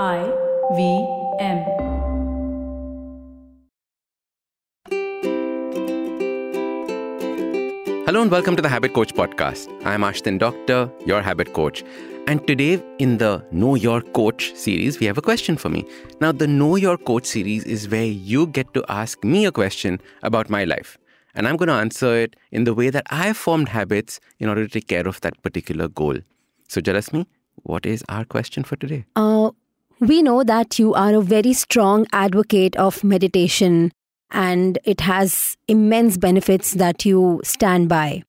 I V M. Hello and welcome to the Habit Coach podcast. I'm Ashdin Doctor, your habit coach. And today in the Know Your Coach series, we have a question for me. Now, the Know Your Coach series is where you get to ask me a question about my life. And I'm going to answer it in the way that I've formed habits in order to take care of that particular goal. So, Jalasmi, what is our question for today? Uh, we know that you are a very strong advocate of meditation and it has immense benefits that you stand by.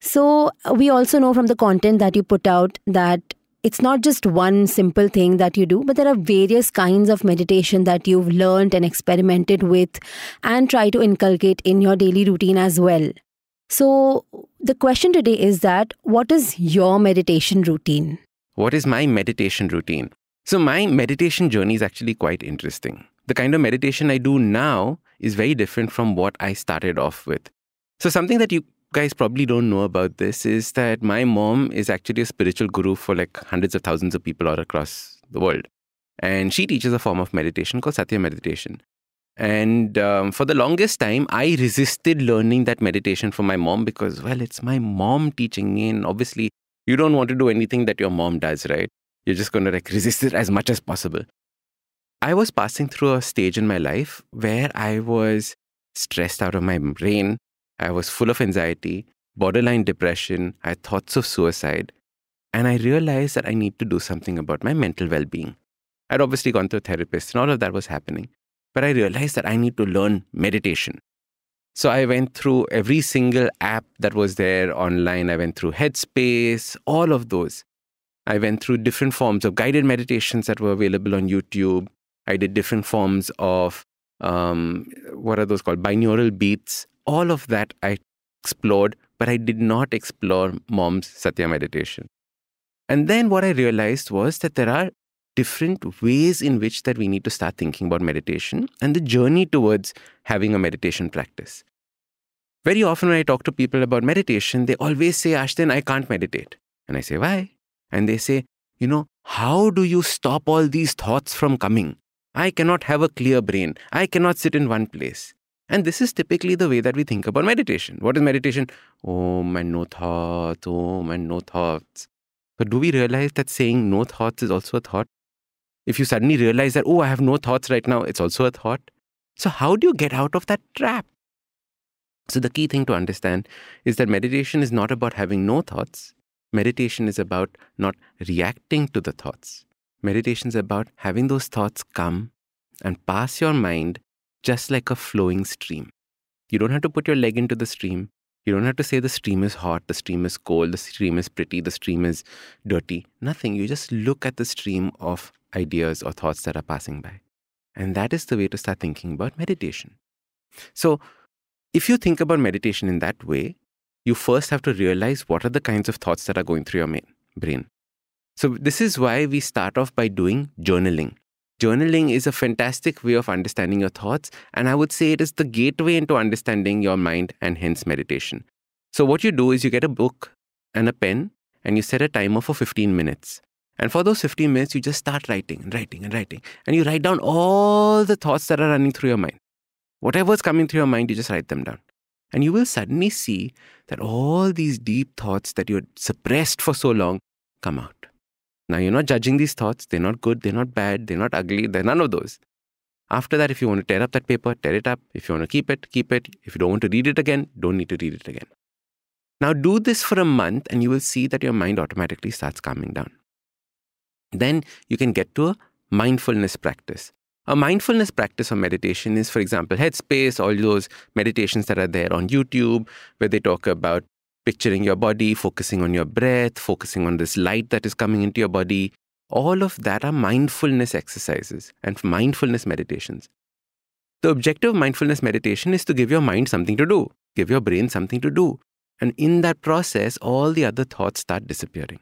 So, we also know from the content that you put out that it's not just one simple thing that you do, but there are various kinds of meditation that you've learned and experimented with and try to inculcate in your daily routine as well. So, the question today is that what is your meditation routine? What is my meditation routine? So, my meditation journey is actually quite interesting. The kind of meditation I do now is very different from what I started off with. So, something that you guys probably don't know about this is that my mom is actually a spiritual guru for like hundreds of thousands of people all across the world. And she teaches a form of meditation called Satya meditation. And um, for the longest time, I resisted learning that meditation from my mom because, well, it's my mom teaching me. And obviously, you don't want to do anything that your mom does, right? You're just going to like resist it as much as possible. I was passing through a stage in my life where I was stressed out of my brain. I was full of anxiety, borderline depression. I had thoughts of suicide. And I realized that I need to do something about my mental well being. I'd obviously gone to a therapist and all of that was happening. But I realized that I need to learn meditation. So I went through every single app that was there online. I went through Headspace, all of those. I went through different forms of guided meditations that were available on YouTube. I did different forms of um, what are those called? Binaural beats. All of that I explored, but I did not explore mom's Satya meditation. And then what I realized was that there are different ways in which that we need to start thinking about meditation and the journey towards having a meditation practice. Very often when I talk to people about meditation, they always say, Ashdin, I can't meditate. And I say, why? And they say, you know, how do you stop all these thoughts from coming? I cannot have a clear brain. I cannot sit in one place. And this is typically the way that we think about meditation. What is meditation? Oh, and no thoughts, oh, and no thoughts. But do we realize that saying no thoughts is also a thought? If you suddenly realize that, oh, I have no thoughts right now, it's also a thought. So, how do you get out of that trap? So, the key thing to understand is that meditation is not about having no thoughts. Meditation is about not reacting to the thoughts. Meditation is about having those thoughts come and pass your mind just like a flowing stream. You don't have to put your leg into the stream. You don't have to say the stream is hot, the stream is cold, the stream is pretty, the stream is dirty. Nothing. You just look at the stream of ideas or thoughts that are passing by. And that is the way to start thinking about meditation. So, if you think about meditation in that way, you first have to realize what are the kinds of thoughts that are going through your brain. So, this is why we start off by doing journaling. Journaling is a fantastic way of understanding your thoughts, and I would say it is the gateway into understanding your mind and hence meditation. So, what you do is you get a book and a pen and you set a timer for 15 minutes. And for those 15 minutes, you just start writing and writing and writing. And you write down all the thoughts that are running through your mind. Whatever's coming through your mind, you just write them down. And you will suddenly see that all these deep thoughts that you had suppressed for so long come out. Now, you're not judging these thoughts. They're not good. They're not bad. They're not ugly. They're none of those. After that, if you want to tear up that paper, tear it up. If you want to keep it, keep it. If you don't want to read it again, don't need to read it again. Now, do this for a month and you will see that your mind automatically starts calming down. Then you can get to a mindfulness practice. A mindfulness practice or meditation is, for example, Headspace, all those meditations that are there on YouTube, where they talk about picturing your body, focusing on your breath, focusing on this light that is coming into your body. All of that are mindfulness exercises and mindfulness meditations. The objective of mindfulness meditation is to give your mind something to do, give your brain something to do. And in that process, all the other thoughts start disappearing.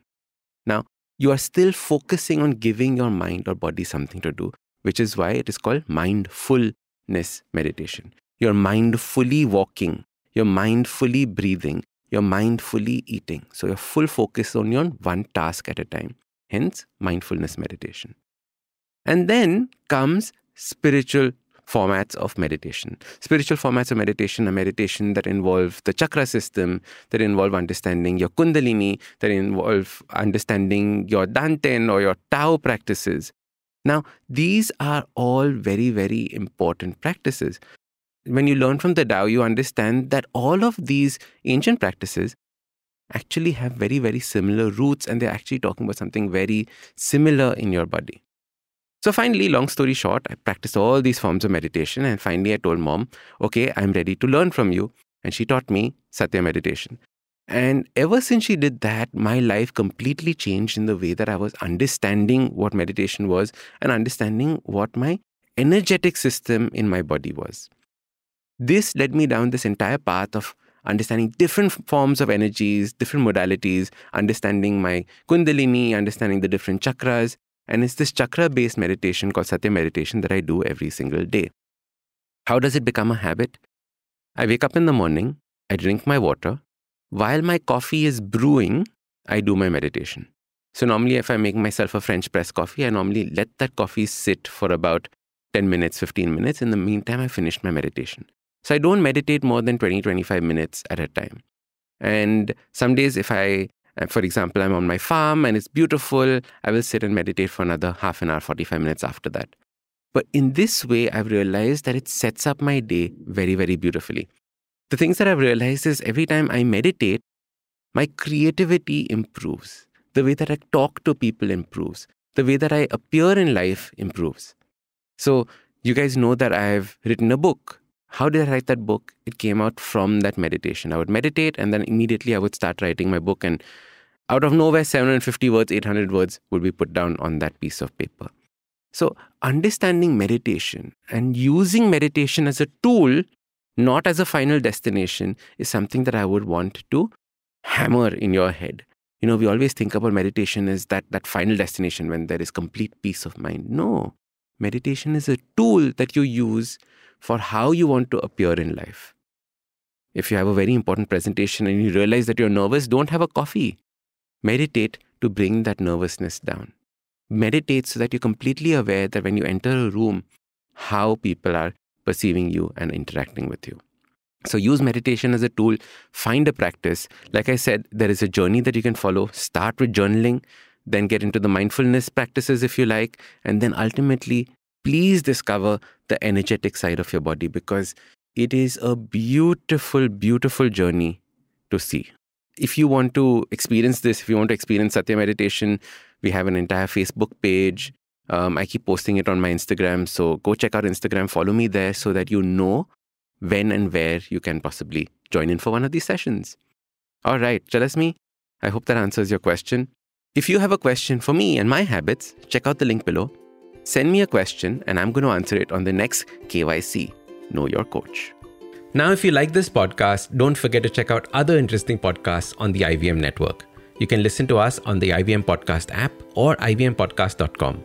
Now, you are still focusing on giving your mind or body something to do, which is why it is called mindfulness meditation. You're mindfully walking, you're mindfully breathing, you're mindfully eating. So your full focus only on one task at a time. Hence, mindfulness meditation. And then comes spiritual formats of meditation. Spiritual formats of meditation are meditation that involve the chakra system, that involve understanding your kundalini, that involve understanding your dantian or your Tao practices. Now, these are all very, very important practices. When you learn from the Tao, you understand that all of these ancient practices actually have very, very similar roots and they're actually talking about something very similar in your body. So finally, long story short, I practiced all these forms of meditation and finally I told mom, okay, I'm ready to learn from you. And she taught me Satya meditation. And ever since she did that, my life completely changed in the way that I was understanding what meditation was and understanding what my energetic system in my body was. This led me down this entire path of understanding different forms of energies, different modalities, understanding my kundalini, understanding the different chakras, and it's this chakra based meditation called Satya meditation that I do every single day. How does it become a habit? I wake up in the morning, I drink my water. While my coffee is brewing, I do my meditation. So, normally, if I make myself a French press coffee, I normally let that coffee sit for about 10 minutes, 15 minutes. In the meantime, I finish my meditation. So, I don't meditate more than 20, 25 minutes at a time. And some days, if I uh, for example, I'm on my farm and it's beautiful, I will sit and meditate for another half an hour, 45 minutes after that. But in this way, I've realized that it sets up my day very, very beautifully. The things that I've realized is every time I meditate, my creativity improves. The way that I talk to people improves. The way that I appear in life improves. So, you guys know that I've written a book. How did I write that book? It came out from that meditation. I would meditate and then immediately I would start writing my book. And out of nowhere, 750 words, 800 words would be put down on that piece of paper. So, understanding meditation and using meditation as a tool, not as a final destination, is something that I would want to hammer in your head. You know, we always think about meditation as that, that final destination when there is complete peace of mind. No, meditation is a tool that you use for how you want to appear in life. If you have a very important presentation and you realize that you're nervous, don't have a coffee. Meditate to bring that nervousness down. Meditate so that you're completely aware that when you enter a room, how people are perceiving you and interacting with you. So use meditation as a tool, find a practice. Like I said, there is a journey that you can follow. Start with journaling, then get into the mindfulness practices if you like, and then ultimately, please discover the energetic side of your body because it is a beautiful, beautiful journey to see if you want to experience this, if you want to experience Satya meditation, we have an entire Facebook page. Um, I keep posting it on my Instagram. So go check out Instagram, follow me there so that you know when and where you can possibly join in for one of these sessions. All right, me. I hope that answers your question. If you have a question for me and my habits, check out the link below. Send me a question and I'm going to answer it on the next KYC Know Your Coach. Now, if you like this podcast, don't forget to check out other interesting podcasts on the IVM network. You can listen to us on the IVM Podcast app or ivmpodcast.com.